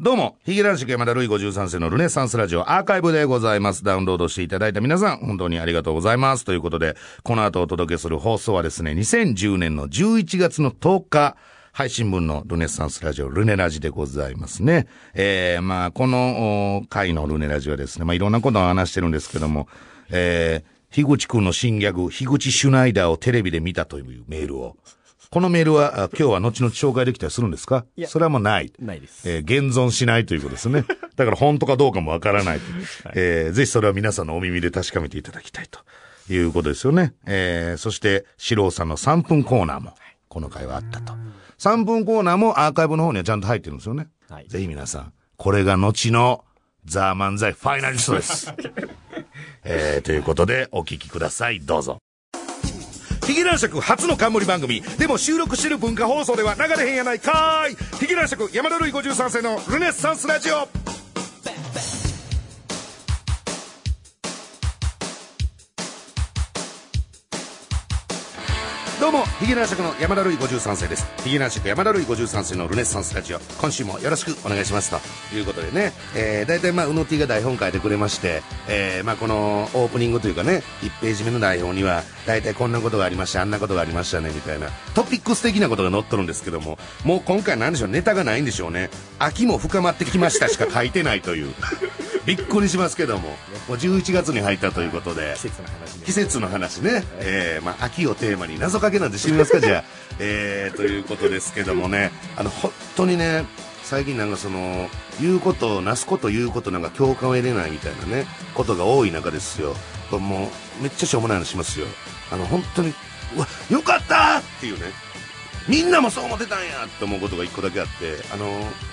どうも、ヒゲ男子山田るい53世のルネサンスラジオアーカイブでございます。ダウンロードしていただいた皆さん、本当にありがとうございます。ということで、この後お届けする放送はですね、2010年の11月の10日、配信分のルネサンスラジオ、ルネラジでございますね。えー、まあ、この回のルネラジはですね、まあ、いろんなことを話してるんですけども、えー、樋口くんの新ギャグ、樋口シュナイダーをテレビで見たというメールを、このメールは、今日は後々紹介できたりするんですか？いや、それはもうない。ないです。えー、現存しないということですね。だから本当かどうかもわからない。はい、えー、ぜひそれは皆さんのお耳で確かめていただきたいということですよね。えー、そして、四郎さんの3分コーナーも、この回はあったと。3分コーナーもアーカイブの方にはちゃんと入ってるんですよね。はい、ぜひ皆さん、これが後のザ・漫才ファイナリストです。えー、ということで、お聞きください。どうぞ。ヒゲ男爵初の冠番組。でも収録してる文化放送では流れへんやないかーい。ヒゲ男爵山田類53世のルネッサンスラジオ。どうも、ヒゲ男爵の山田るい53世です。ヒゲ男爵山田るい53世のルネッサンスラジオ、今週もよろしくお願いしますということでね、えー、大体まあ、うの T が台本書いてくれまして、えー、まあ、このオープニングというかね、1ページ目の台本には、大体こんなことがありました、あんなことがありましたね、みたいな、トピックス的なことが載っとるんですけども、もう今回なんでしょう、ネタがないんでしょうね。秋も深まってきましたしか書いてないという。びっくりしますけども、もう11月に入ったということで、季節の話ね。季節の話ね。えー、まあ、秋をテーマに謎かけなんて知りますか、じゃあ。えー、ということですけどもね、あの、本当にね、最近なんかその、言うこと、なすこと、言うことなんか共感を得れないみたいなね、ことが多い中ですよ。もう、めっちゃしょうもないのしますよ。あの、本当に、うわ、よかったっていうね、みんなもそう思ってたんやって思うことが1個だけあってあの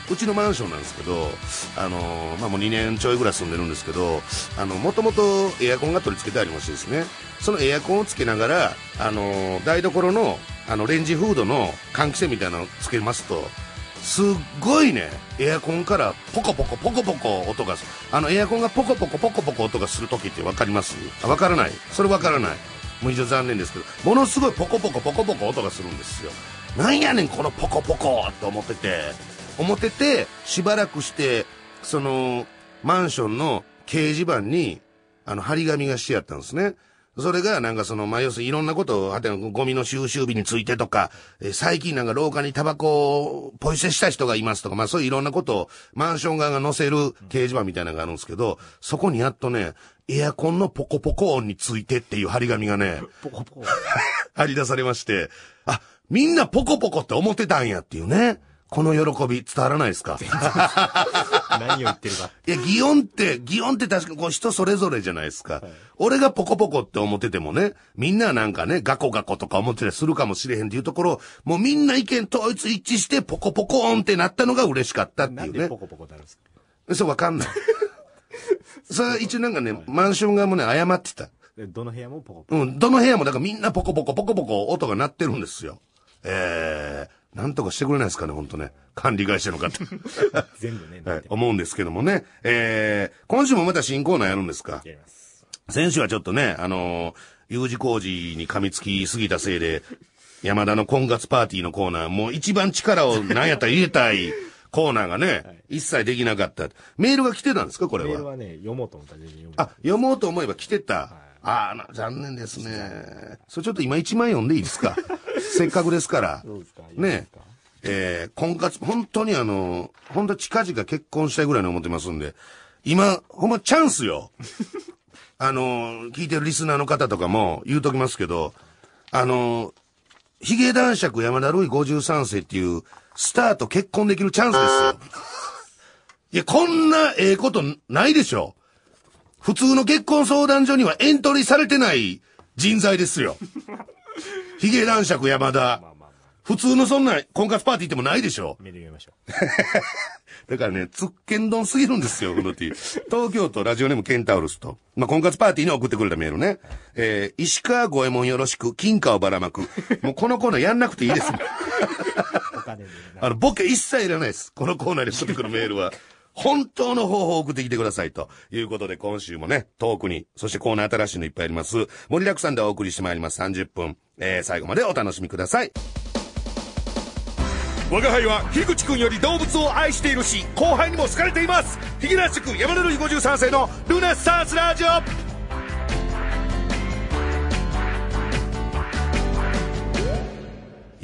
うちのマンションなんですけどあの、まあ、もう2年ちょいぐらい住んでるんですけどもともとエアコンが取り付けてありましてですねそのエアコンをつけながらあの台所のあのレンジフードの換気扇みたいなのをつけますとすっごいねエアコンからポコポコポコポコ音があのエアコンがポコポコポコポコ音がする時って分かります？あ分からない。それ分からない。もう非常に残念ですけどものすごいポコポコポコポコ音がするんですよ。なんやねんこのポコポコって思ってて。思っててしばらくしてそのマンションの掲示板にあの張り紙がしてあったんですね。それがなんかその、まあ、要するにいろんなことを、はてゴミの収集日についてとか、え最近なんか廊下にタバコをポイ捨てした人がいますとか、まあそういういろんなことをマンション側が載せる掲示板みたいなのがあるんですけど、そこにやっとね、エアコンのポコポコ音についてっていう張り紙がね、ポコポコ。張り出されまして、あ、みんなポコポコって思ってたんやっていうね。この喜び伝わらないですか？何を言ってるか。いや、擬音って、擬音って確かこう人それぞれじゃないですか。はい、俺がポコポコって思っててもね、みんななんかね、ガコガコとか思ってたりするかもしれへんっていうところ、もうみんな意見統一一致してポコポコ音ってなったのが嬉しかったっていうね。なんでポコポコなるんですかそう、わかんない。それは一応なんかね、マンション側もね、謝ってた。どの部屋もポコポコうん、どの部屋も、だからみんなポコポコポコポコ音が鳴ってるんですよ。えー、なんとかしてくれないですかね、本当ね。管理会社の方。全部ね、はい、思うんですけどもね。えー、今週もまた新コーナーやるんですか？やります。先週はちょっとね、あのー、U 字工事に噛みつきすぎたせいで、山田の婚活パーティーのコーナー、もう一番力を何やったら入れたいコーナーがね、はい、一切できなかった。メールが来てたんですかこれは？メールはね、読もうと思ったら読あ、読もうと思えば来てた。はいああ、残念ですね。それちょっと今一枚読んでいいですか？せっかくですから。そうですか？ねえ。ー、婚活、本当にあの、本当近々結婚したいぐらいに思ってますんで、今、ほんまチャンスよ。あの、聞いてるリスナーの方とかも言うときますけど、あの、ヒゲ男爵山田るい53世っていうスターと結婚できるチャンスですよ。いや、こんなええことないでしょ。普通の結婚相談所にはエントリーされてない人材ですよ。ヒゲ男爵山田。普通のそんな婚活パーティーってもないでしょ。メール読みましょう。だからね、つっけんどんすぎるんですよ、このティ東京都ラジオネームケンタウルスと。まあ、婚活パーティーに送ってくれたメールね。えー、石川五右衛門よろしく、金貨をばらまく。もうこのコーナーやんなくていいです。あの、ボケ一切いらないです。このコーナーで送ってくるメールは。本当の方法を送ってきてくださいということで今週もね、トークに、そしてコーナー新しいのいっぱいあります。盛りだくさんでお送りしてまいります。30分。えー、最後までお楽しみください。我が輩は樋口くんより動物を愛しているし後輩にも好かれていますヒゲ男爵山田るい53世のルネッサンスラジオ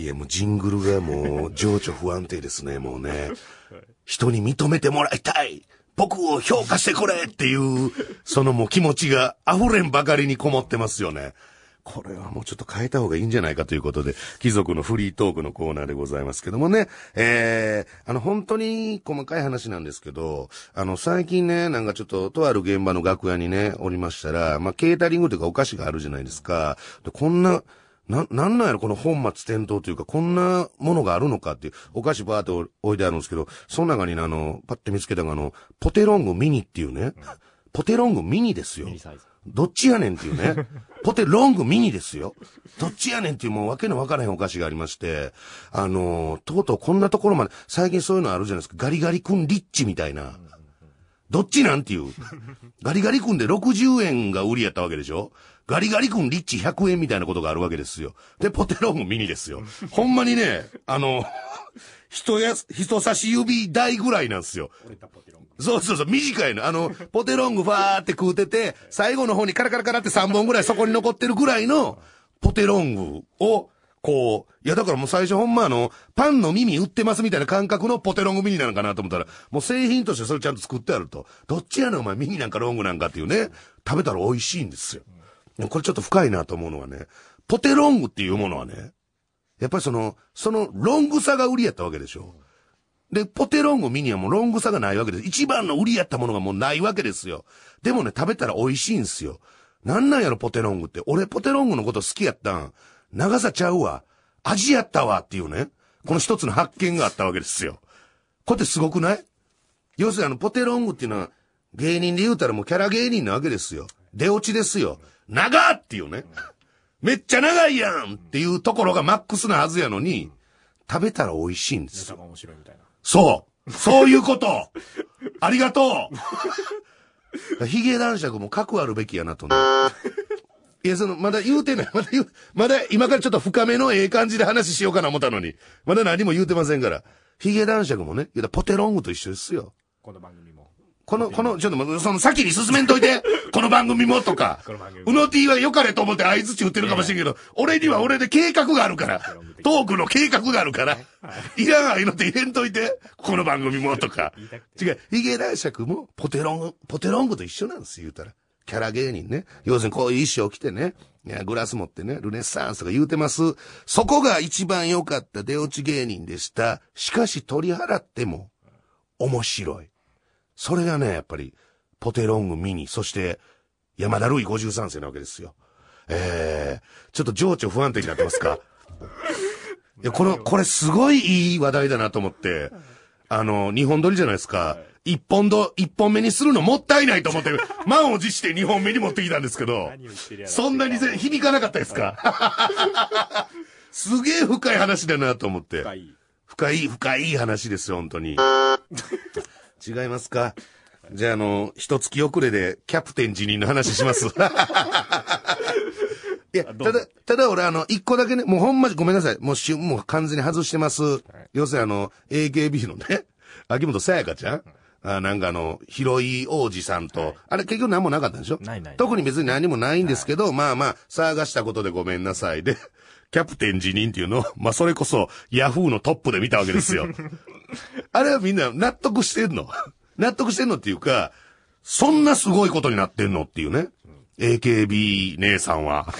いやもうジングルがもう情緒不安定ですねもうね人に認めてもらいたい僕を評価してくれっていう、そのもう気持ちが溢れんばかりにこもってますよね。これはもうちょっと変えた方がいいんじゃないかということで、貴族のフリートークのコーナーでございますけどもね、えー、あの本当に細かい話なんですけど、あの最近ね、なんかちょっととある現場の楽屋にね、おりましたら、まあケータリングというかお菓子があるじゃないですか。でこんな、な、なんなんやろこの本末転倒というか、こんなものがあるのかっていう、お菓子バーって置いてあるんですけど、その中にね、あの、パッて見つけたのが、あの、ポテロングミニっていうね、ポテロングミニですよミニ。サイズ。どっちやねんっていうね。ポテロングミニですよ。どっちやねんっていうもうわけのわからへんお菓子がありまして、あのーとうとうこんなところまで、最近そういうのあるじゃないですか。ガリガリ君リッチみたいな。どっちなんていう。ガリガリ君で60円が売りやったわけでしょガリガリ君リッチ100円みたいなことがあるわけですよ。で、ポテロングミニですよ。ほんまにね、あの、人や、人差し指台ぐらいなんですよ。そうそうそう、短いの。あの、ポテロングファーって食うてて、最後の方にカラカラカラって3本ぐらいそこに残ってるぐらいの、ポテロングを、こう、いやだからもう最初ほんまあの、パンの耳売ってますみたいな感覚のポテロングミニなのかなと思ったら、もう製品としてそれちゃんと作ってあると。どっちやねんお前ミニなんかロングなんかっていうね、食べたら美味しいんですよ。これちょっと深いなと思うのはね、ポテロングっていうものはね、やっぱりその、そのロングさが売りやったわけでしょ。で、ポテロングミニはもうロングさがないわけです。一番の売りやったものがもうないわけですよ。でもね、食べたら美味しいんすよ。なんなんやろ、ポテロングって。俺、ポテロングのこと好きやったん。長さちゃうわ。味やったわっていうね。この一つの発見があったわけですよ。これってすごくない？要するにあの、ポテロングっていうのは、芸人で言うたらもうキャラ芸人なわけですよ。出落ちですよ。長っていうね。めっちゃ長いやんっていうところがマックスなはずやのに、食べたら美味しいんですよ。面白いみたいな。そうそういうことありがとうヒゲ男爵も核あるべきやなとね。いや、その、まだ言うてない。まだ言う、まだ今からちょっと深めのええ感じで話しようかな思ったのに。まだ何も言うてませんから。ヒゲ男爵もね、言うたらポテロングと一緒ですよ。この番組も。この、この、ちょっとその先に進めんといて、この番組もとか。うの T は良かれと思って相づち打ってるかもしれんけど、俺には俺で計画があるから、トークの計画があるから、い。らん愛のって入れんといて、この番組もとか。違う、ヒゲ男爵もポテロング、ポテロングと一緒なんですよ、言うたら。キャラ芸人ね。要するにこういう衣装着てね、いやグラス持ってね、ルネッサンスとか言うてます。そこが一番良かった出落ち芸人でした。しかし取り払っても、面白い。それがね、やっぱり、ポテロングミニ、そして、山田るい53世なわけですよ。えー、ちょっと情緒不安定になってますか？いや、この、これすごいいい話題だなと思って、あの、日本撮りじゃないですか。一本ど、一本目にするのもったいないと思って、満を持して二本目に持ってきたんですけど。そんなにぜ響かなかったですか？すげえ深い話だなと思って。深い。深い、深い話ですよ、本当に。違いますか？じゃあ、あの、一月遅れでキャプテン辞任の話します。いや、ただ、ただ俺あの、一個だけね、もうほんまにごめんなさい。もうしゅ、もう完全に外してます。要するにあの、AKB のね、秋元さやかちゃん、あなんかあの、広い王子さんと、あれ結局何もなかったんでしょ？ないない。特に別に何もないんですけど、まあまあ、騒がしたことでごめんなさい。で、キャプテン辞任っていうの？を、まあそれこそ、ヤフーのトップで見たわけですよ。あれはみんな納得してんの？納得してんのっていうか、そんなすごいことになってんのっていうね。AKB 姉さんは。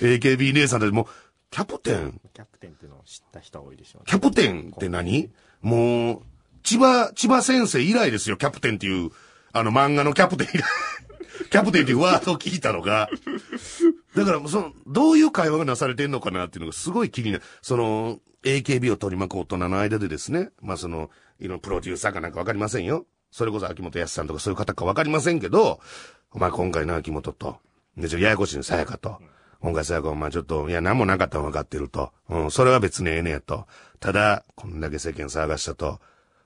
AKB 姉さんってもう、キャプテン？キャプテンっていうのを知った人は多いでしょうね。キャプテンって何？もう、千葉、千葉先生以来ですよ、キャプテンっていう、あの漫画のキャプテン以来。キャプテンっていうワードを聞いたのが。だからその、どういう会話がなされてんのかなっていうのがすごい気になる。その、AKB を取り巻く大人の間でですね、まあその、いろんなプロデューサーかなんかわかりませんよ。それこそ秋元康さんとかそういう方かわかりませんけど、お前今回の秋元と、で、ちょ、ややこしいのさやかと。今回さやかお前ちょっと、いや、何もなかったの分かってると。うん、それは別にええねやと。ただ、こんだけ世間騒がしたと。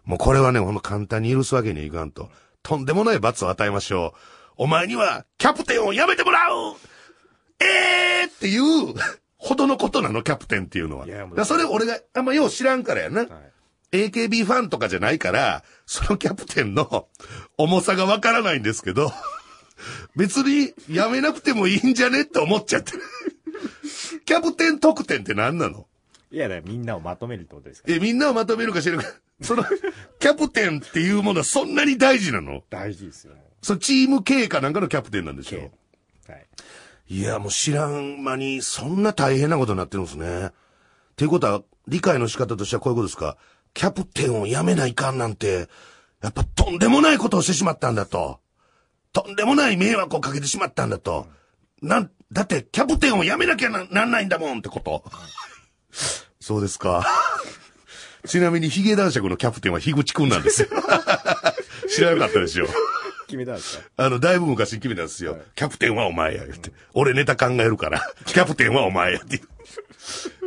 もうこれはね、ほんま簡単に許すわけにはいかんと。とんでもない罰を与えましょう。お前には、キャプテンをやめてもらうええーっていう、ほどのことなの、キャプテンっていうのは。いやだそれ俺があんまよう知らんからやな。はい。AKB ファンとかじゃないから、そのキャプテンの重さがわからないんですけど、別にやめなくてもいいんじゃねって思っちゃってる。キャプテン特典って何なの？いや、みんなをまとめるってことですかえ、みんなをまとめるか知らんか。その、キャプテンっていうものはそんなに大事なの？大事ですよ。そのチーム経かなんかのキャプテンなんでしょ？はい。いや、もう知らん間に、そんな大変なことになってるんですね。っていうことは、理解の仕方としてはこういうことですか？キャプテンを辞めないかんなんて、やっぱとんでもないことをしてしまったんだと。とんでもない迷惑をかけてしまったんだと。なん、だって、キャプテンを辞めなきゃななんないんだもんってこと。そうですか。ちなみに、ヒゲ男爵のキャプテンは樋口くんなんですよ。知らなかったでしょ。決めたんですか？あの、だいぶ昔に決めたんですよ。キャプテンはお前や、言って。俺ネタ考えるから、キャプテンはお前や、っていう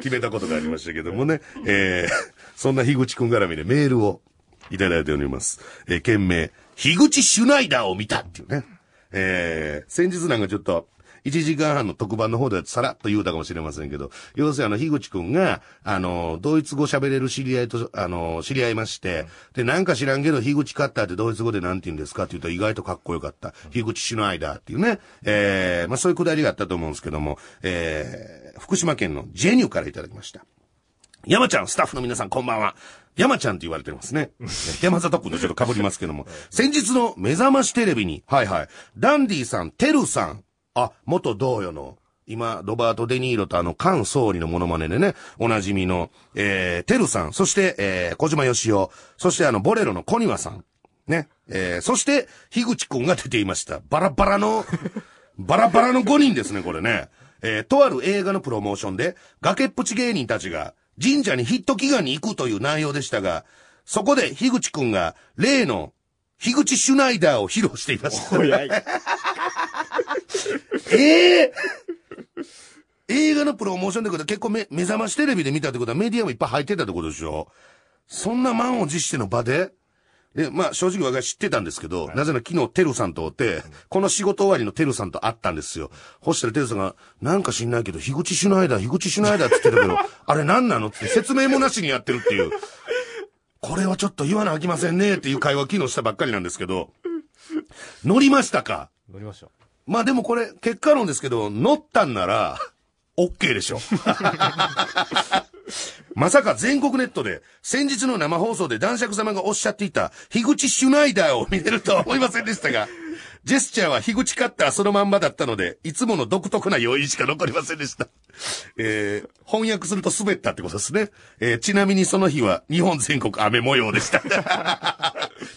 決めたことがありましたけどもね。えー、そんな樋口くん絡みでメールをいただいております。えー、件名、樋口シュナイダーを見たっていうね。えー、先日なんかちょっと、1時間半の特番の方でさらっと言うたかもしれませんけど、要するにあの、樋口くんが、あの、ドイツ語喋れる知り合いと、あの、知り合いまして、で、なんか知らんけど、樋口カッターってドイツ語でなんて言うんですかって言うと意外とかっこよかった。樋口シュナイダーっていうね、えー、まあそういうくだりがあったと思うんですけども、えー、福島県のジェニューからいただきました。山ちゃん、スタッフの皆さんこんばんは。山ちゃんって言われてますね。山里くんとちょっと被りますけども。先日の目覚ましテレビに、はいはい。ダンディさん、テルさん、あ、元同様の、今、ロバート・デ・ニーロとあの、菅総理のモノマネでね、おなじみの、えー、テルさん、そして、えー、小島よしお、そしてあの、ボレロの小庭さん、ね、えー、そして、樋口くんが出ていました。バラバラの、バラバラの5人ですね、これね。えー、とある映画のプロモーションで、崖っぷち芸人たちが神社にヒット祈願に行くという内容でしたが、そこで樋口くんが例の樋口シュナイダーを披露していました。ええ映画のプロモーションってことは結構め目覚ましテレビで見たってことはメディアもいっぱい入ってたってことでしょ？そんな満を持しての場で？で、まあ正直私は知ってたんですけど、なぜなら昨日テルさんと会って、この仕事終わりのテルさんと会ったんですよ。そしたらテルさんが、なんか知んないけど、樋口シュナイダー、樋口シュナイダーって言ってたけど、あれ何なのって説明もなしにやってるっていう。これはちょっと言わなあきませんねっていう会話昨日したばっかりなんですけど、乗りましたか？乗りました。まあでもこれ、結果論ですけど、乗ったんなら、OK でしょ。まさか全国ネットで、先日の生放送で男爵様がおっしゃっていた、樋口シュナイダーを見れるとは思いませんでしたが、ジェスチャーは樋口カッターそのまんまだったので、いつもの独特な要因しか残りませんでした。えー、翻訳すると滑ったってことですね。えー、ちなみにその日は日本全国雨模様でした。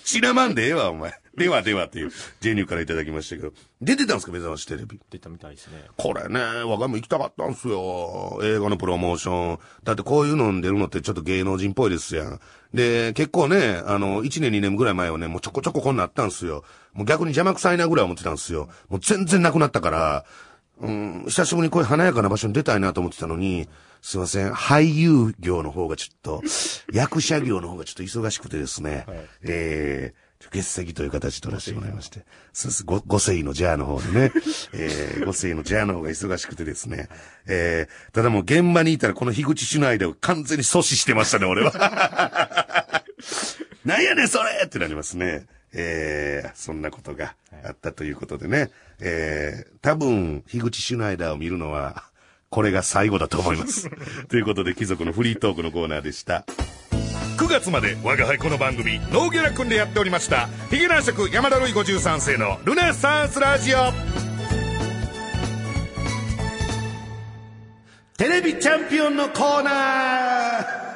ちなまんでええわ、お前。ではではっていう、ジェニューからいただきましたけど。出てたんですか、目覚ましテレビ？出たみたいですね。これね、我がも行きたかったんすよ。映画のプロモーション。だってこういうのに出るのってちょっと芸能人っぽいですやん。で、結構ね、あの、1年2年ぐらい前はね、もうちょこちょここんなあったんすよ。もう逆に邪魔くさいなぐらい思ってたんすよ。もう全然なくなったから、うん、久しぶりにこういう華やかな場所に出たいなと思ってたのに、すいません、俳優業の方がちょっと、役者業の方がちょっと忙しくてですね、はいえー、欠席という形取らせてもらいまして。そうです。ご、ご世のジャーの方でね。えー、ご世のジャーの方が忙しくてですね。えー、ただもう現場にいたらこの樋口シュナイダーを完全に阻止してましたね、俺は。なんやねん、それってなりますね。えー、そんなことがあったということでね。えー、多分、樋口シュナイダーを見るのは、これが最後だと思います。ということで、貴族のフリートークのコーナーでした。9月まで我が輩この番組ノーギャラ君でやっておりましたヒゲ男爵山田るい53世のルネサンスラジオテレビチャンピオンのコーナー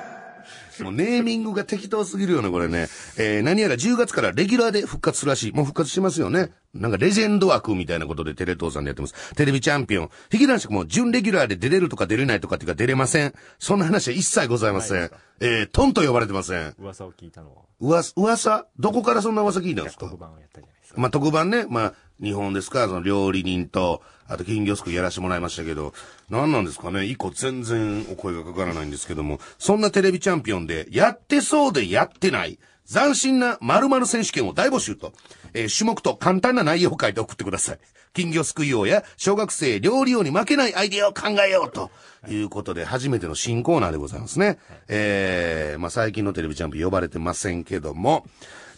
もうネーミングが適当すぎるよね、これね。えー、何やら10月からレギュラーで復活するらしい。もう復活してますよね。なんかレジェンド枠みたいなことでテレ東さんでやってます。テレビチャンピオン。ヒゲ男爵も準レギュラーで出れるとか出れないとかっていうか出れません。そんな話は一切ございません。えー、トンと呼ばれてません。噂を聞いたのは、噂、噂？どこからそんな噂聞いたんですか？特番をやったじゃないですか。まあ、特番ね、まあ、日本ですか、その料理人と、あと金魚すくいやらせてもらいましたけど、何なんですかね、以降全然お声がかからないんですけども、そんなテレビチャンピオンで、やってそうでやってない、斬新な〇〇選手権を大募集と、えー種目と簡単な内容を書いて送ってください。金魚すくい王や小学生料理王に負けないアイディアを考えようと。いうことで、初めての新コーナーでございますね。えー、まあ最近のテレビチャンピオン呼ばれてませんけども、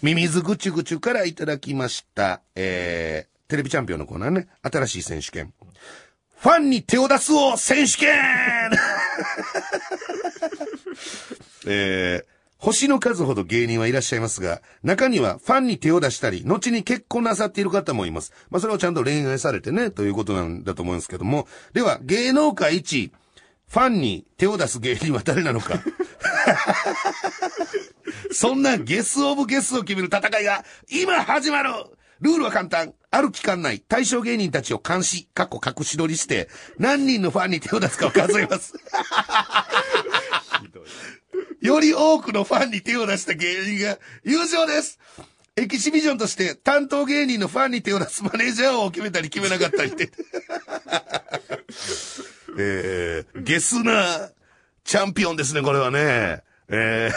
ミミズぐちゅぐちゅからいただきました、えー、テレビチャンピオンのコーナーね、新しい選手権。ファンに手を出すを選手権 えー、星の数ほど芸人はいらっしゃいますが、中にはファンに手を出したり、後に結婚なさっている方もいます。まあ、それをちゃんと恋愛されてね、ということなんだと思うんですけども。では、芸能界一、ファンに手を出す芸人は誰なのか。そんなゲスオブゲスを決める戦いが、今始まるルールは簡単。ある期間内、対象芸人たちを監視、過去隠し撮りして、何人のファンに手を出すかを数えます。より多くのファンに手を出した芸人が優勝ですエキシビジョンとして担当芸人のファンに手を出すマネージャーを決めたり決めなかったりって。えー、ゲスなチャンピオンですね、これはね。えー、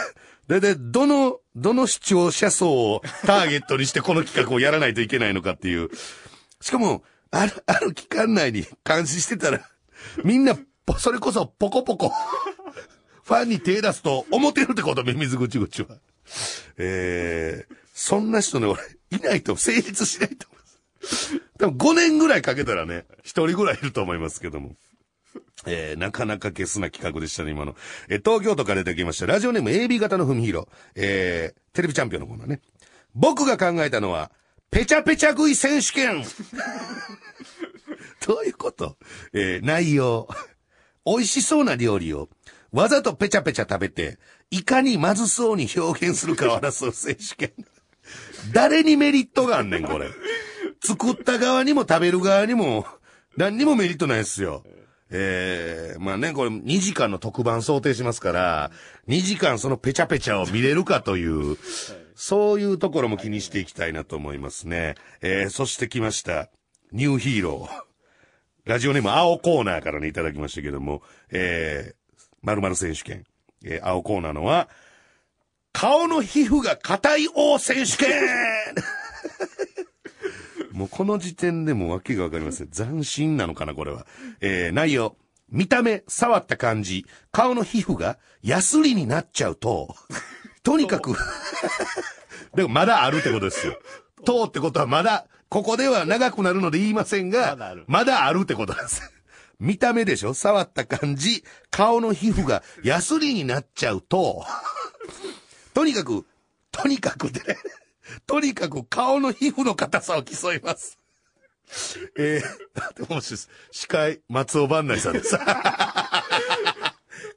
だいたいどの、どの視聴者層をターゲットにしてこの企画をやらないといけないのかっていう。しかも、ある、ある期間内に監視してたら、みんな、それこそポコポコ。ファンに手出すと思ってるってこと、ミミズぐちぐちは。えー、そんな人ね、俺、いないと成立しないと思います。多分5年ぐらいかけたらね、一人ぐらいいると思いますけども。えー、なかなかゲスな企画でしたね、今の。えー東京都から出てきました。ラジオネーム AB 型のふみひろ。えー、テレビチャンピオンのコーナーね。僕が考えたのは、ペチャペチャ食い選手権 どういうこと？えー、内容。美味しそうな料理を、わざとペチャペチャ食べて、いかにまずそうに表現するかを争う選手権。誰にメリットがあんねん、これ。作った側にも食べる側にも、何にもメリットないですよ。えー、まあね、これ2時間の特番想定しますから、2時間そのペチャペチャを見れるかという、そういうところも気にしていきたいなと思いますね。えー、そして来ました、ニューヒーロー。ラジオネーム青コーナーからね、いただきましたけども、えー、〇〇選手権。えー、青コーナーのは、顔の皮膚が硬い王選手権もうこの時点でもう訳がわかりません。斬新なのかな、これは。えー、内容。見た目、触った感じ、顔の皮膚がヤスリになっちゃうと、とにかく、でもまだあるってことですよ。とってことはまだ、ここでは長くなるので言いませんが、まだあるまだあるってことなんです。見た目でしょ？触った感じ、顔の皮膚がヤスリになっちゃうと、とにかく、とにかくで、とにかく顔の皮膚の硬さを競います。えー、でもし、司会、松尾万内さんです。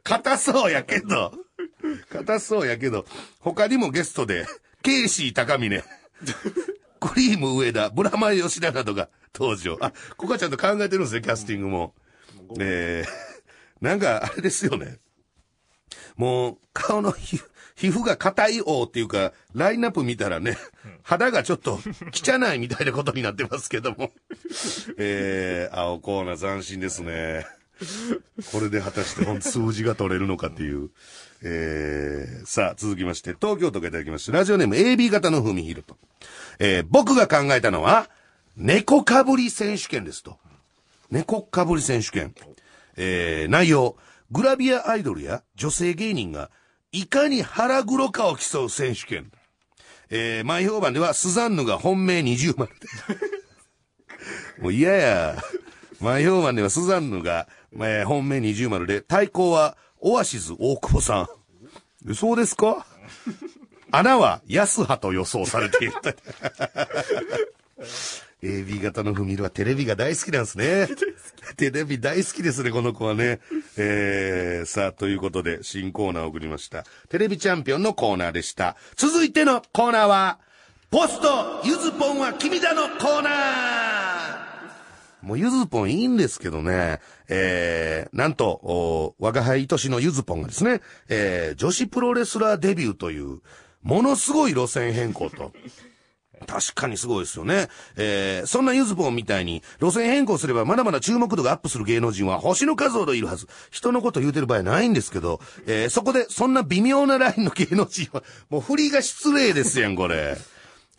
硬そうやけど、硬そうやけど、他にもゲストで、ケイシー高峰、クリーム上田、ブラマヨ吉田などが登場。あ、ここはちゃんと考えてるんですね、キャスティングも。えー、なんか、あれですよね。もう、顔の皮膚皮膚が硬い王っていうか、ラインナップ見たらね、肌がちょっと汚いみたいなことになってますけども。えー、青コーナー斬新ですね。これで果たして本数字が取れるのかっていう。えー、さあ、続きまして、東京都からいただきまして、ラジオネーム AB 型のふみひると。えー、僕が考えたのは、猫かぶり選手権ですと。猫かぶり選手権。えー、内容、グラビアアイドルや女性芸人が、いかに腹黒かを競う選手権。えー、前評判ではスザンヌが本命二重丸で。もう嫌や。前評判ではスザンヌが、えー本命二重丸で、対抗はオアシズ大久保さん。そうですか？穴は安葉と予想されている。AB 型のフミルはテレビが大好きなんですね。テレビ大好きですね、この子はね。えー、さあ、ということで、新コーナーを送りました。テレビチャンピオンのコーナーでした。続いてのコーナーは、ポストゆずぽんは君だのコーナーもうゆずぽんいいんですけどね、えー、なんと、お我が輩愛しのゆずぽんがですね、えー、女子プロレスラーデビューという、ものすごい路線変更と。確かにすごいですよね。えー、そんなユズポンみたいに、路線変更すればまだまだ注目度がアップする芸能人は星の数ほどいるはず。人のこと言うてる場合ないんですけど、えー、そこでそんな微妙なラインの芸能人は、もう振りが失礼ですやん、これ。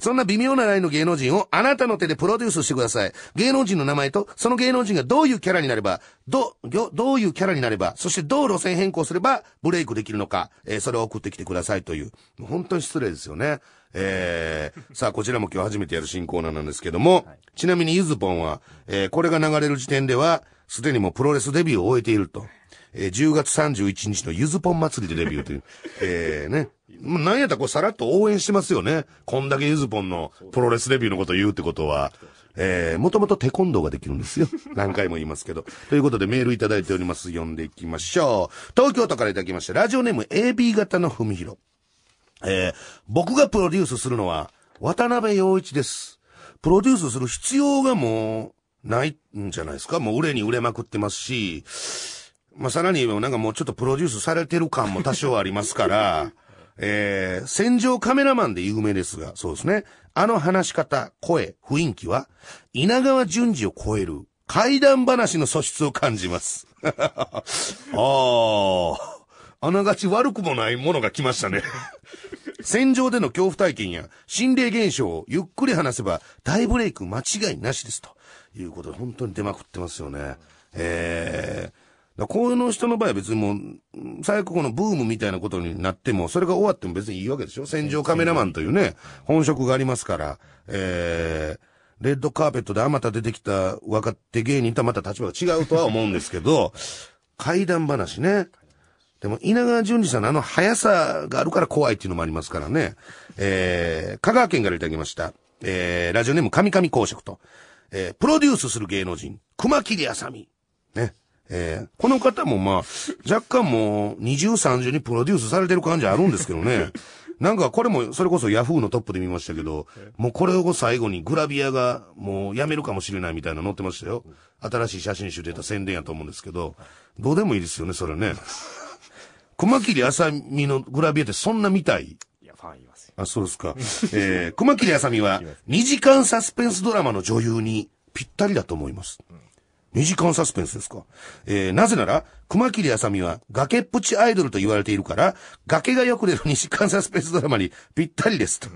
そんな微妙なラインの芸能人をあなたの手でプロデュースしてください。芸能人の名前と、その芸能人がどういうキャラになれば、ど、どういうキャラになれば、そしてどう路線変更すればブレイクできるのか、えー、それを送ってきてくださいという。もう。本当に失礼ですよね。えー、さあ、こちらも今日初めてやる新コーナーなんですけども、はい、ちなみにゆずぽんは、えー、これが流れる時点では、すでにもうプロレスデビューを終えていると。えー、10月31日のゆずぽん祭りでデビューという。えー、ね。なんやったらこうさらっと応援してますよね。こんだけゆずぽんのプロレスデビューのことを言うってことは。えー、もともとテコンドーができるんですよ。何回も言いますけど。ということでメールいただいております。読んでいきましょう。東京都からいただきました。ラジオネーム AB 型の文弘。えー、僕がプロデュースするのは、渡辺陽一です。プロデュースする必要がもう、ないんじゃないですか。もう売れに売れまくってますし、まあ、さらになんかもうちょっとプロデュースされてる感も多少ありますから、えー、戦場カメラマンで有名ですが、そうですね。あの話し方、声、雰囲気は、稲川淳二を超える怪談話の素質を感じます。ああ。あながち悪くもないものが来ましたね。戦場での恐怖体験や心霊現象をゆっくり話せば大ブレイク間違いなしです。と。いうことで本当に出まくってますよね。えー、こういうの人の場合は別にもう、最悪このブームみたいなことになっても、それが終わっても別にいいわけでしょ。戦場カメラマンというね、本職がありますから、えー、レッドカーペットであまた出てきた若手芸人とはまた立場が違うとは思うんですけど、怪談話ね。でも、稲川淳二さんのあの速さがあるから怖いっていうのもありますからね。えー、香川県からいただきました。えー、ラジオネーム神々公職と。えー、プロデュースする芸能人、熊切あさみ。ね。えー、この方もまあ、若干もう、二重三重にプロデュースされてる感じあるんですけどね。なんかこれも、それこそヤフーのトップで見ましたけど、もうこれを最後にグラビアがもうやめるかもしれないみたいな載ってましたよ。新しい写真集出た宣伝やと思うんですけど、どうでもいいですよね、それね。熊切あさみのグラビアってそんな見たい？いや、ファンいますよ。あ、そうですか。えー、熊切あさみは、2時間サスペンスドラマの女優にぴったりだと思います。うん、2時間サスペンスですか？えー、なぜなら、熊切あさみは崖っぷちアイドルと言われているから、崖がよく出る2時間サスペンスドラマにぴったりですと。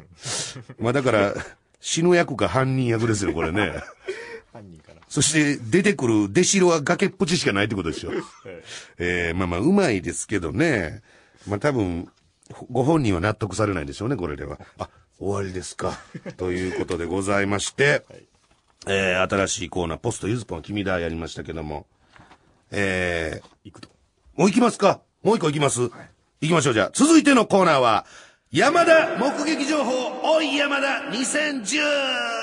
まあだから、死ぬ役か犯人役ですよ、これね。犯人。そして出てくる出城は崖っぷちしかないってことでしょ。えー、まあまあ、うまいですけどね。まあ多分、ご本人は納得されないでしょうね、これでは。あ、終わりですか。ということでございまして、はい、えー、新しいコーナー、ポストユズポン君だやりましたけども、えー、行くと。もう行きますかもう一個行きます、はい、行きましょう、じゃあ。続いてのコーナーは、山田目撃情報、おい山田 2010!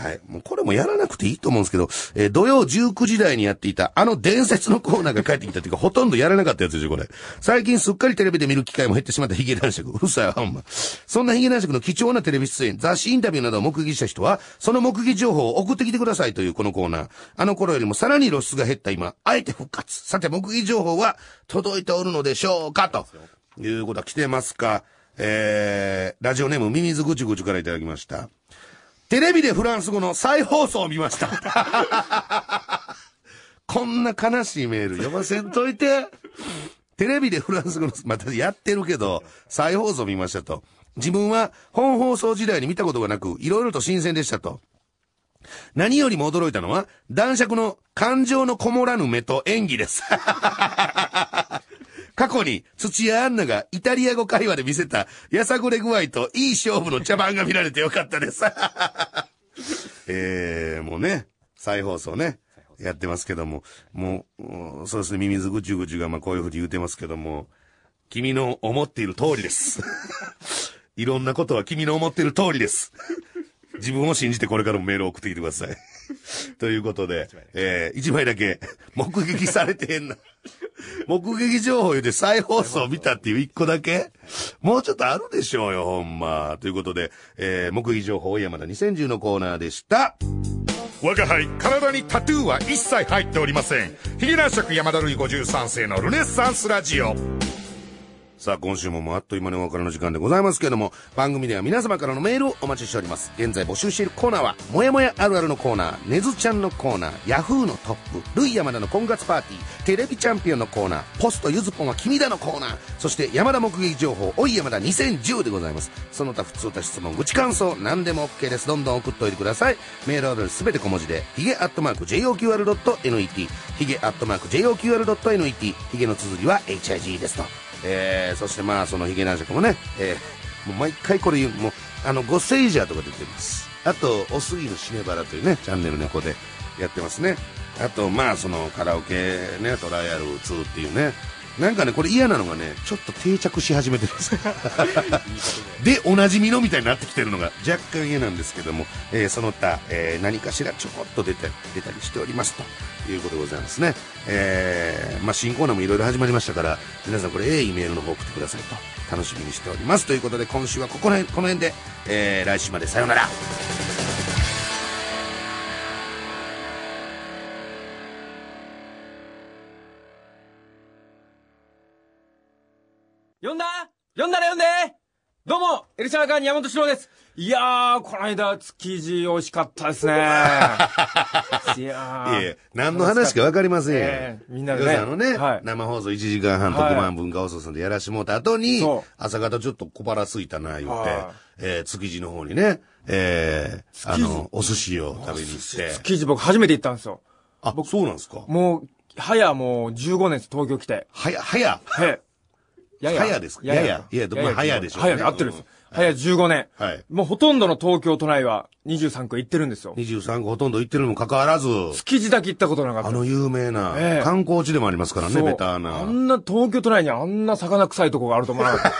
はい。もうこれもやらなくていいと思うんですけど、えー、土曜19時台にやっていた、あの伝説のコーナーが帰ってきたっていうか、ほとんどやらなかったやつですよ、これ。最近すっかりテレビで見る機会も減ってしまったヒゲ男爵。うるさいほんま。そんなヒゲ男爵の貴重なテレビ出演、雑誌インタビューなどを目撃した人は、その目撃情報を送ってきてくださいというこのコーナー。あの頃よりもさらに露出が減った今、あえて復活。さて、目撃情報は届いておるのでしょうかということは来てますか。えー、ラジオネームミミズぐちぐちからいただきました。テレビでフランス語の再放送を見ました。こんな悲しいメール読ませんといて。テレビでフランス語の、またやってるけど、再放送見ましたと。自分は本放送時代に見たことがなく、いろいろと新鮮でしたと。何よりも驚いたのは、男爵の感情のこもらぬ目と演技です。過去に土屋アンナがイタリア語会話で見せたやさぐれ具合といい勝負の茶番が見られてよかったです。えー、もうね、再放送ね、やってますけども、もう、そうですね、ミミズぐちゅぐちゅがまあこういうふうに言うてますけども、君の思っている通りです。いろんなことは君の思っている通りです。自分を信じてこれからもメールを送ってきてください。ということで、えー、一枚だけ、目撃されてへんな。目撃情報言うて再放送見たっていう一個だけ？もうちょっとあるでしょうよ、ほんま。ということで、えー、目撃情報山田2010のコーナーでした。我が輩、体にタトゥーは一切入っておりません。ヒゲ男爵山田類53世のルネッサンスラジオ。さあ、今週ももうあっという間にお別れの時間でございますけれども、番組では皆様からのメールをお待ちしております。現在募集しているコーナーは、もやもやあるあるのコーナー、ねずちゃんのコーナー、ヤフーのトップ、ルイ山田の婚活パーティー、テレビチャンピオンのコーナー、ポストゆずぽんは君だのコーナー、そして山田目撃情報、おい山田2010でございます。その他普通た質問、愚痴感想、何でも OK です。どんどん送っておいてください。メールアドレスすべて小文字で、ヒゲアットマーク JOQR.net、ヒゲアットマーク JOQR.net、ヒゲの綴りは HIG ですと。えー、そしてまあそのヒゲ男爵もね、えー、もう毎回これ言う、もう、あの、ゴセイジャーとか出てます。あと、おすぎのシネバラというね、チャンネル猫でやってますね。あと、まあそのカラオケね、トライアル2っていうね、なんかね、これ嫌なのがね、ちょっと定着し始めてるんですよ。で、おなじみのみたいになってきてるのが若干嫌なんですけども、えーその他、えー何かしらちょこっと出て、出たりしておりますということでございますね。えーまあ、新コーナーもいろいろ始まりましたから、皆さんこれ、ええメールの方送ってくださいと、楽しみにしております。ということで、今週はここら辺、この辺で、えー来週までさようなら。エルシャラカーニ山本史郎です。いやー、この間、築地美味しかったですね。いやー。いえ、何の話か分かりませんよ。ええみんなでねあのね、はい生放送1時間半はい特番文化放送さんでやらしてもらった後に朝方ちょっと小腹空いたな、言っては、えー築地の方にね、えーあの、お寿司を食べに行って。築地僕初めて行ったんですよ。あ、そうなんですかもう、早もう15年です、東京来て。はや、はや。へや早ですか？ややいや早でしょうね早で合ってるんです。早15年。はいもうほとんどの東京都内は23区行ってるんですよ。23個ほとんど行ってるにもかかわらず、築地だけ行ったことなかった。あの有名なええ観光地でもありますからね、ベターな。あんな東京都内にあんな魚臭いとこがあると思わなかっ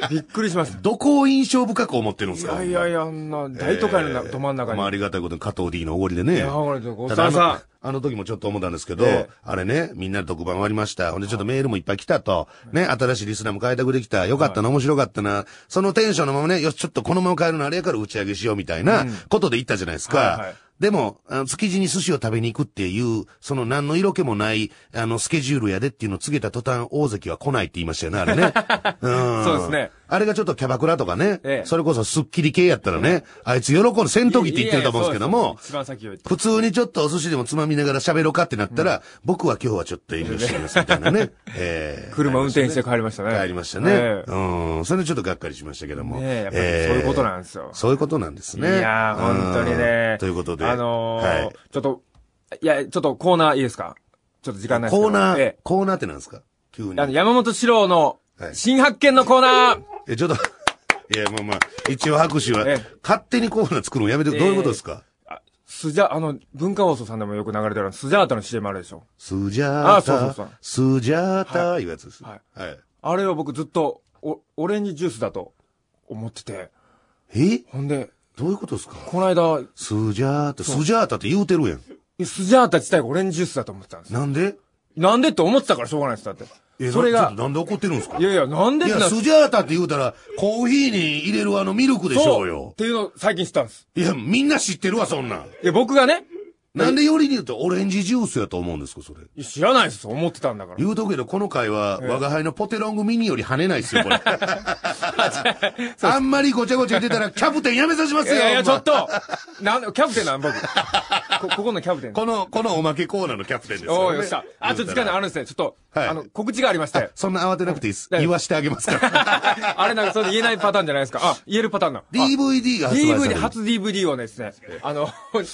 た。びっくりしました。どこを印象深く思ってるんでいすかやいやいや、あんな大都会のな、ど真ん中に。まあありがたいことに加藤 D のおごりでね。いやこれごただあのさんさあの時もちょっと思ったんですけど、ええあれね、みんなで特番終わりました。ほんでちょっとメールもいっぱい来たと。ね、新しいリスナーも開拓できた。よかったな、面白かったな。そのテンションのままね、よし、ちょっとこのまま帰るのあれやから打ち上げしようみたいなことで言ったじゃないですか。はいはいでも、築地に寿司を食べに行くっていう、その何の色気もない、あの、スケジュールやでっていうのを告げた途端、大関は来ないって言いましたよね、あれね。うん。そうですね。あれがちょっとキャバクラとかね、ええそれこそスッキリ系やったらね、あいつ喜んで戦闘機って言ってると思うんですけども。普通にちょっとお寿司でもつまみながら喋ろうかってなったら、僕は今日はちょっと遠慮してますみたいなね。えー車運転して帰りましたね。帰りましたね。ええうん。それでちょっとがっかりしましたけども。ねえやっぱりそういうことなんですよそういうことなんですいね。やー、本当にねうん。ということで。あのーはい。ちょっと、いや、ちょっとコーナーいいですか？ちょっと時間ないですけどコーナー、えコーナーってなんですか？急にえ。あの、山本史郎のはい新発見のコーナーえ、ちょっと、いや、まあまあ、一応拍手はええ、勝手にコーナー作るのやめて、どういうことですか？あスジャ、あの、文化放送さんでもよく流れてるスジャータの CM あるでしょ。スジャーあそうそうそうタ、スジャータ、いうやつです。はいはい。あれを僕ずっと、お、オレンジジュースだと思ってて。え？ほんで、どういうことですか？この間、スジャータ、スジャータって言うてるやん。スジャータ自体がオレンジジュースだと思ってたんですよ。なんで？なんでって思ってたからしょうがないです、だって。えそれがなんで怒ってるんですか？いやいや、なんでいや、スジャータって言うたら、コーヒーに入れるあのミルクでしょうよっ。ていうのを最近知ったんです。いや、みんな知ってるわ、そんなん。いや、僕がね、なんでよりに言うとオレンジジュースやと思うんですか、それ？知らないです、思ってたんだから。言うとくけど、この回は、我が輩のポテロングミニより跳ねないですよ、これ。あんまりごちゃごちゃ言ってたら、キャプテンやめさせますよ。いやいや、ちょっとなんで、キャプテンなん僕。こ、ここのキャプテン。この、このおまけコーナーのキャプテンですよ、ね。おーよっしゃ。あ、ちょっと時間あるんですね。ちょっと、はいあの、告知がありまして。そんな慌てなくていいです。はい言わしてあげますから。あれなんかそれで言えないパターンじゃないですか。あ、言えるパターンだ。あ DVD が発売され DVD、る。初 DVD をですね、あの、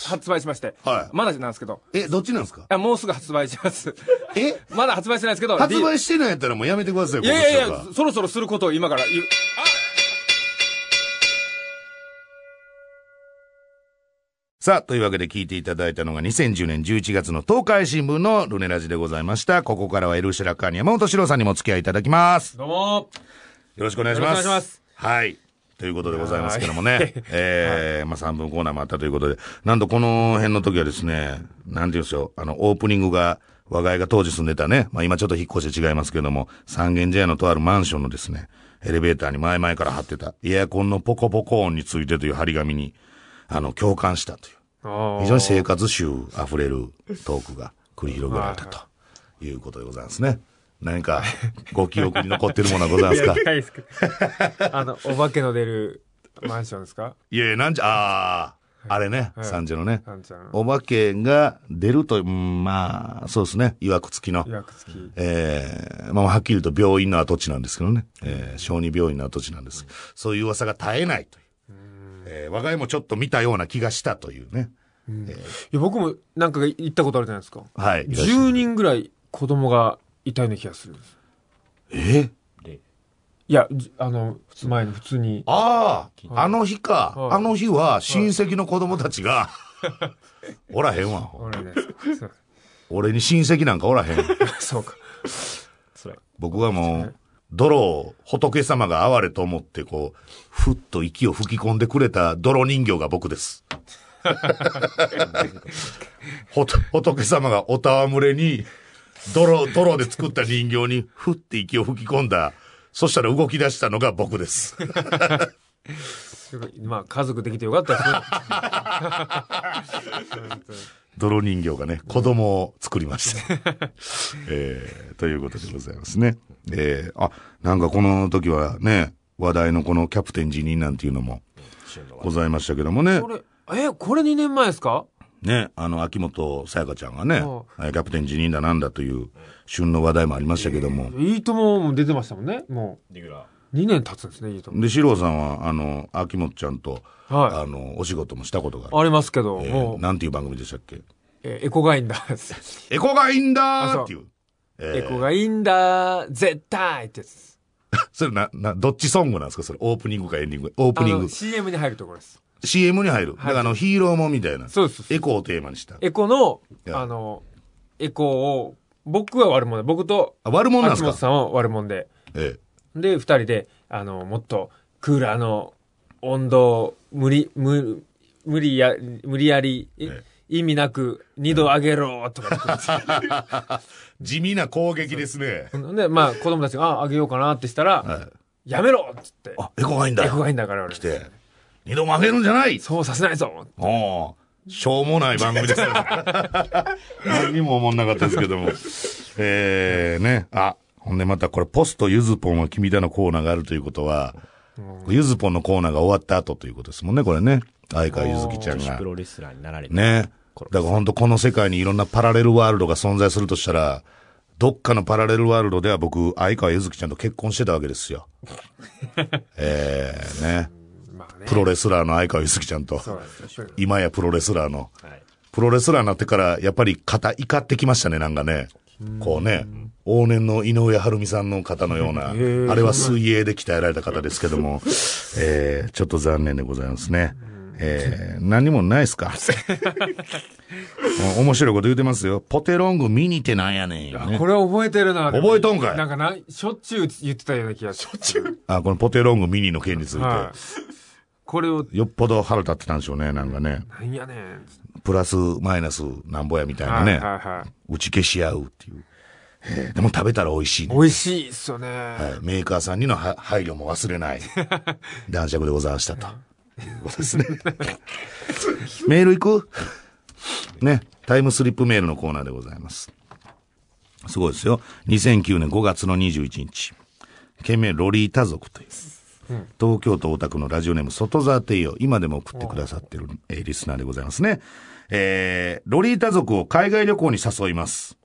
発売しまして。はいまだなんですけど。え、どっちなんですか？あもうすぐ発売します。え？まだ発売してないですけど。発売してないやったらもうやめてくださいよ、いやいやいやそろそろすることを今から言う。さあ、というわけで聞いていただいたのが2010年11月の東海新聞のルネラジでございました。ここからはエルシェラカーニ山本史郎さんにもお付き合いいただきます。どうもよろしくお願いします。よろしくお願いしますはい。ということでございますけどもね。えー、まあ3分コーナーもあったということで、なんとこの辺の時はですね、なんていうんですよ、あの、オープニングが、我が家が当時住んでたね、まあ今ちょっと引っ越して違いますけども、三軒茶屋のとあるマンションのですね、エレベーターに前々から貼ってた、エアコンのポコポコ音についてという張り紙に、あの、共感したという。非常に生活臭溢れるトークが繰り広げられたということでございますね。何か、ご記憶に残ってるものはございますか？いですけど。あの、お化けの出るマンションですか？いやいや、なんじゃ、ああ、あれね、はい三女のね。お化けが出ると、うん、まあ、そうですね、曰く付きの。予約付き。えー、まあ、はっきりと病院の跡地なんですけどね。えー、小児病院の跡地なんです。そういう噂が絶えないという。えー、我が家もちょっと見たような気がしたというね。いや、僕もなんか行ったことあるじゃないですか。はい。10人ぐらい子供がいたような気がするんです。え？いや、じあの、前の普通に。ああ、あの日か。はいあの日は親戚の子供たちが、おらへんわ。俺に親戚なんかおらへん。そうか。僕はもう、泥を仏様が哀れと思って、こう、ふっと息を吹き込んでくれた泥人形が僕です。仏様がお戯れに、泥、泥で作った人形に、ふって息を吹き込んだ。そしたら動き出したのが僕です。まあ、家族できてよかったですね。泥人形がね、子供を作りました。えー、ということでございますね。えー、あ、なんかこの時はね、話題のこのキャプテン辞任なんていうのもございましたけどもねこ。れ、え、これ2年前ですか？ね、あの、秋元さやかちゃんがねキャプテン辞任だなんだという旬の話題もありましたけども。いいともも出てましたもんね。もレギュラー。う、2年経つんですね、いいとも。で、四郎さんは、あの、秋元ちゃんと、はあの、お仕事もしたことがあ。ありますけど、えーもう、なんていう番組でしたっけ？えエコがいいんだ。エコがいいんだーっていう。えーエコがいいんだ、絶対ってやつです。それな、な、どっちソングなんですか？それ、オープニングかエンディング。オープニング。CM に入るところです。CM に入る。だからあの、ヒーローもんみたいな。そうですエコをテーマにした。エコのあの、エコを、僕は悪者で、僕と、あ、悪者なんですか？さんは悪者で、えで、二人で、あの、もっと、クーラーの温度を無理、無、無理や、無理やり、いえ意味なく二度上げろとか。地味な攻撃ですね。で、まあ、子供たちが、あ、あげようかなってしたら、はい。やめろっつって、あ、エコがいいんだエコよ。がいいんだから俺。来て。二度も上げるんじゃないそうさせないぞおーしょうもない番組ですよ。何にも思んなかったですけども。えー、ね。あ、ほんでまたこれ、ポストゆずぽんは君だのコーナーがあるということは、ゆずぽんのコーナーが終わった後ということですもんね、これね。相川ゆずきちゃんがプ。ロレスラーになられて。ね。だから本当この世界にいろんなパラレルワールドが存在するとしたら、どっかのパラレルワールドでは僕、相川ゆずきちゃんと結婚してたわけですよ。ええね。まあね。プロレスラーの相川ゆずきちゃんと、そうなんですよ。今やプロレスラーの、はい。プロレスラーになってから、やっぱり肩怒ってきましたね、なんかね。こうね、往年の井上晴美さんの方のような、あーれは水泳で鍛えられた方ですけども、えー、ちょっと残念でございますね。えー、何もないですか？お 面白いこと言うてますよ。ポテロング見にってなんやねんよねこれ覚えてるな。覚えとんかいなんかな、しょっちゅう言ってたような気がしょっちゅう。あ、このポテロングミニの件について、はい。これを、よっぽど腹立ってたんでしょうね、なんかね。なんやねん。プラス、マイナス、なんぼやみたいなね。はいはいはい。打ち消し合うっていう。えーでも食べたら美味しいね、美味しいっすよね。はい。メーカーさんにのは配慮も忘れない。男爵でございましたと。いうことですね。メール行く？ね。タイムスリップメールのコーナーでございます。すごいですよ。2009年5月の21日。件名ロリータ族という。東京都大田区のラジオネーム外沢帝陽。今でも送ってくださってる、えリスナーでございますね。えー、ロリータ族を海外旅行に誘います。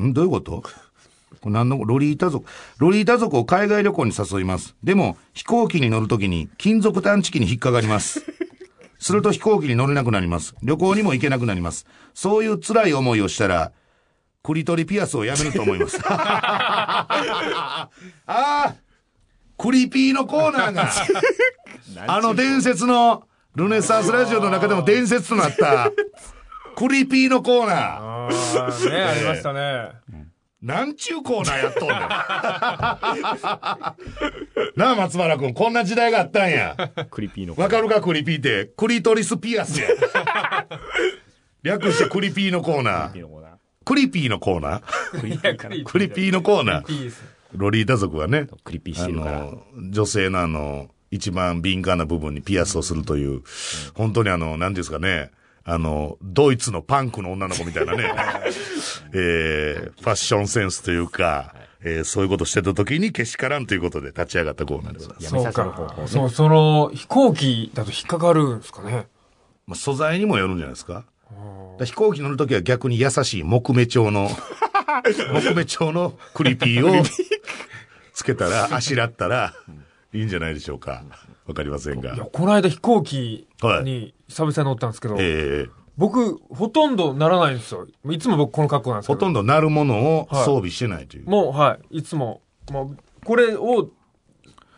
ん？どういうこと？これ何の、ロリータ族。ロリータ族を海外旅行に誘います。でも、飛行機に乗るときに金属探知機に引っかかります。すると飛行機に乗れなくなります。旅行にも行けなくなります。そういう辛い思いをしたら、クリトリピアスをやめると思います。ああクリピーのコーナーが、あの伝説のルネサンスラジオの中でも伝説となった、クリピーのコーナー。ああ、ね、ありましたね。なんちゅうコーナーやっとんねん。なあ、松原くん、こんな時代があったんや。クリピーの。わかるか、クリピーって？クリトリスピアスや。略してクリピーのコーナー。クリピーのコーナー。クリピーのコーナー？ロリータ族はね、クリピーしあてるから。の、女性のあの、一番敏感な部分にピアスをするという、本当にあの、何ですかね、あの、ドイツのパンクの女の子みたいなね、えー、ファッションセンスというか、えーそういうことしてた時にけしからんということで立ち上がったコーナーでございます。やめさせる方法ね。そう、その、飛行機だと引っかかるんですかね。まあ、素材にもよるんじゃないですか。だから飛行機乗るときは逆に優しい木目調の、木目調のクリピーをつけたら、あしらったら、いいんじゃないでしょうか。わかりませんがい。や、この間飛行機はいに久々に乗ったんですけど、ええ僕、ほとんどならないんですよ。いつも僕この格好なんですけど。ほとんどなるものをはい装備してないという。もう、はい。いつも、もう、これを、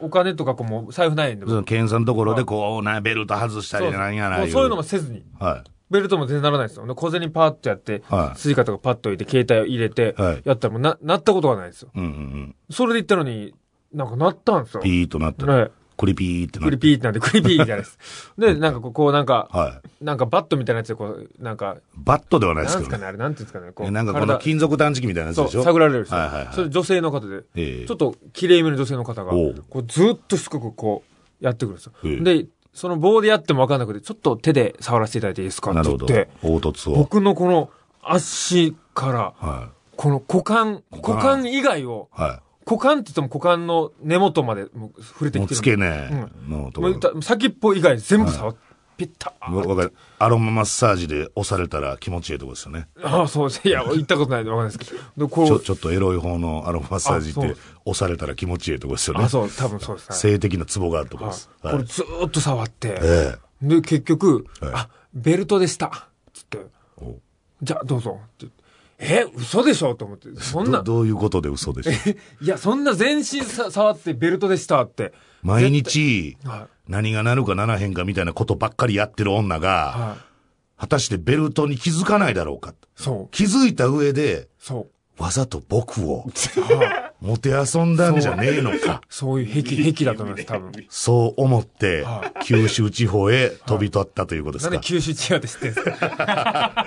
お金とかこうもう財布ないんで。その検査のところでこう、な、ベルト外したりなんやなもうそういうのもせずに。はベルトも全然ならないですよ。で小銭パッとやって、はい Suica とかパッと置いて、携帯を入れてはい、やったらもうな、なったことがないですよ。い。うんうんうん。それで言ったのに、なんかなったんですよ。ピーっとなってねクリピーってなクってリピーってなんで、クリピーじゃないです。で、なんかこう、なんか、はい。なんかバットみたいなやつでこう、なんか、バットではないなんですすかね、でけどね。あれ、なんていうんですかね、こう。えなんかこの体金属探知機みたいなやつでしょ？探られるんですよ。はいはいはいそれ女性の方で、ええちょっと綺麗めの女性の方が、こうずっとしつこくこう、やってくるんですよ。ええで、その棒でやってもわかんなくて、ちょっと手で触らせていただいていいですか？なるほどって言って、。凹凸を。僕のこの足から、はこの股間、股間以外を、い。は股間って言っても股間の根元までもう触れてきてる。付け根のところ。も先っぽ以外全部触って、ピッタわわかる。アロママッサージで押されたら気持ちいいとこですよね。ああ、そうです。いや、行ったことないんでわかんないですけど。で、こちょ、う、ちょっとエロい方のアロママッサージって押されたら気持ちいいとこですよね。あ、そう、多分そうです。はい性的なツボがあるとこです。はいはいこれずーっと触って、えで、結局、はいあ、ベルトでした。つって、おじゃあどうぞ。ってえ、嘘でしょ？と思って。そんな、どどういうことで嘘でしょ？いや、そんな全身さ触ってベルトでしたって。毎日は何がなるかならへんかみたいなことばっかりやってる女い。が、はい。果たしてベルトに気づかないだろうか。そう。気づいた上で、そう。わざと僕をはいもてあそんだんじゃねえのか。そういう癖、癖だと思います、多分。そう思っては、九州地方へ飛び立ったということですか。なんで九州違うって知ってんすか？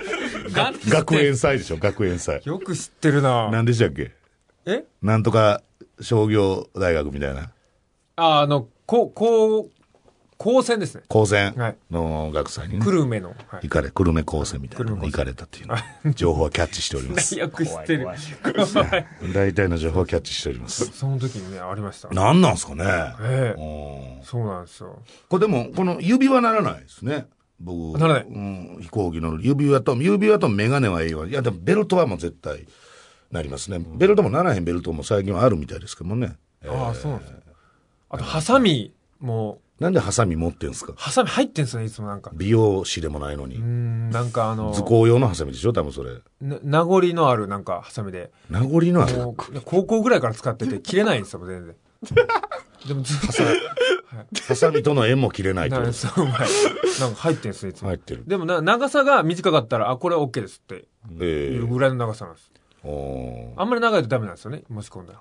学園祭でしょ、学園祭。よく知ってるな何でしたっけ？え？なんとか商業大学みたいな。あ、あの、こう、こう、高専ですね。高専はいの学祭にね。久留米の。はい行かれ、久留米高専みたいなのに行かれたっていうの 情報はキャッチしております。よく知ってる。大体の情報はキャッチしております。その時にね、ありました。何なんすかねええうんそうなんですよ。これでも、この指輪ならないですね。僕。ならないうん、飛行機の指輪と、指輪とメガネはいいわ。いや、でもベルトはもう絶対なりますね。ベルトもならへんベルトも最近はあるみたいですけどもね。ああ、そうなんですね。あと、ハサミも、なんでハサミ持ってんすか？ハサミ入ってんすよね、いつもなんか。美容師でもないのにうー。ん、なんかあの、図工用のハサミでしょ多分それ。な名残のあるなんかハサミで、名残のある？高校ぐらいから使ってて切れないんですよ、全然。でもずっと、ハサミとの縁も切れないとなんか入ってんすよ、いつも。入ってる。でもな、長さが短かったら、あ、これは OK ですってええいうぐらいの長さなんです。おあんまり長いとダメなんですよね、持ち込んだら。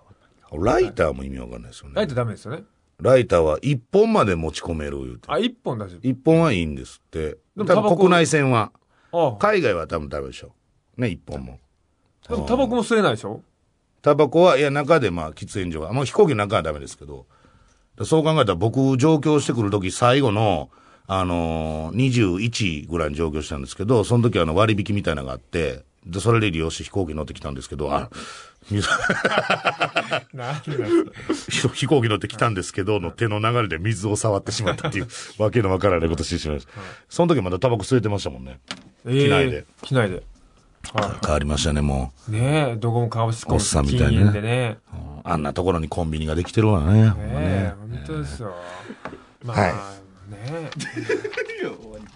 ーライターも意味わかんないですよね。ライトダメですよね。ライターは一本まで持ち込める言うて。あ、一本大丈一本はいいんですって。でも国内線は。夫。あ海外は多分ダメでしょ。ね、一本も。あ。でもタバコも吸えないでしょ？タバコは、いや、中でまあ、喫煙所が、もう飛行機の中はダメですけど、そう考えたら僕、上京してくるとき、最後の、あのー、21ぐらいに上京したんですけど、その時はあの割引みたいなのがあって、で、それで利用して飛行機乗ってきたんですけど、あ、飛行機乗ってきたんですけど、の手の流れで水を触ってしまったっていう、わけのわからないことしてしまいました。その時まだタバコ吸えてましたもんね。機内で。機内で。は変わりましたね、もい。ねえ、どこも株式おっさんみたいなね。あんなところにコンビニができてるわね。ねえね、本当ですよ。まはいあ、ねえ。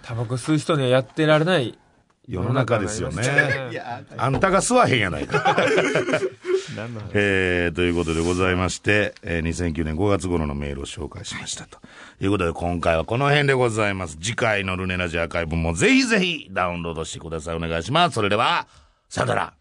タバコ吸う人にはやってられない世の中ですよね。いや あんたが吸わへんやないか。えー、ということでございまして、えー、2009年5月頃のメールを紹介しましたと。いうことで今回はこの辺でございます。次回のルネラジアーカイブもぜひぜひダウンロードしてください。お願いします。それでは、さよなら。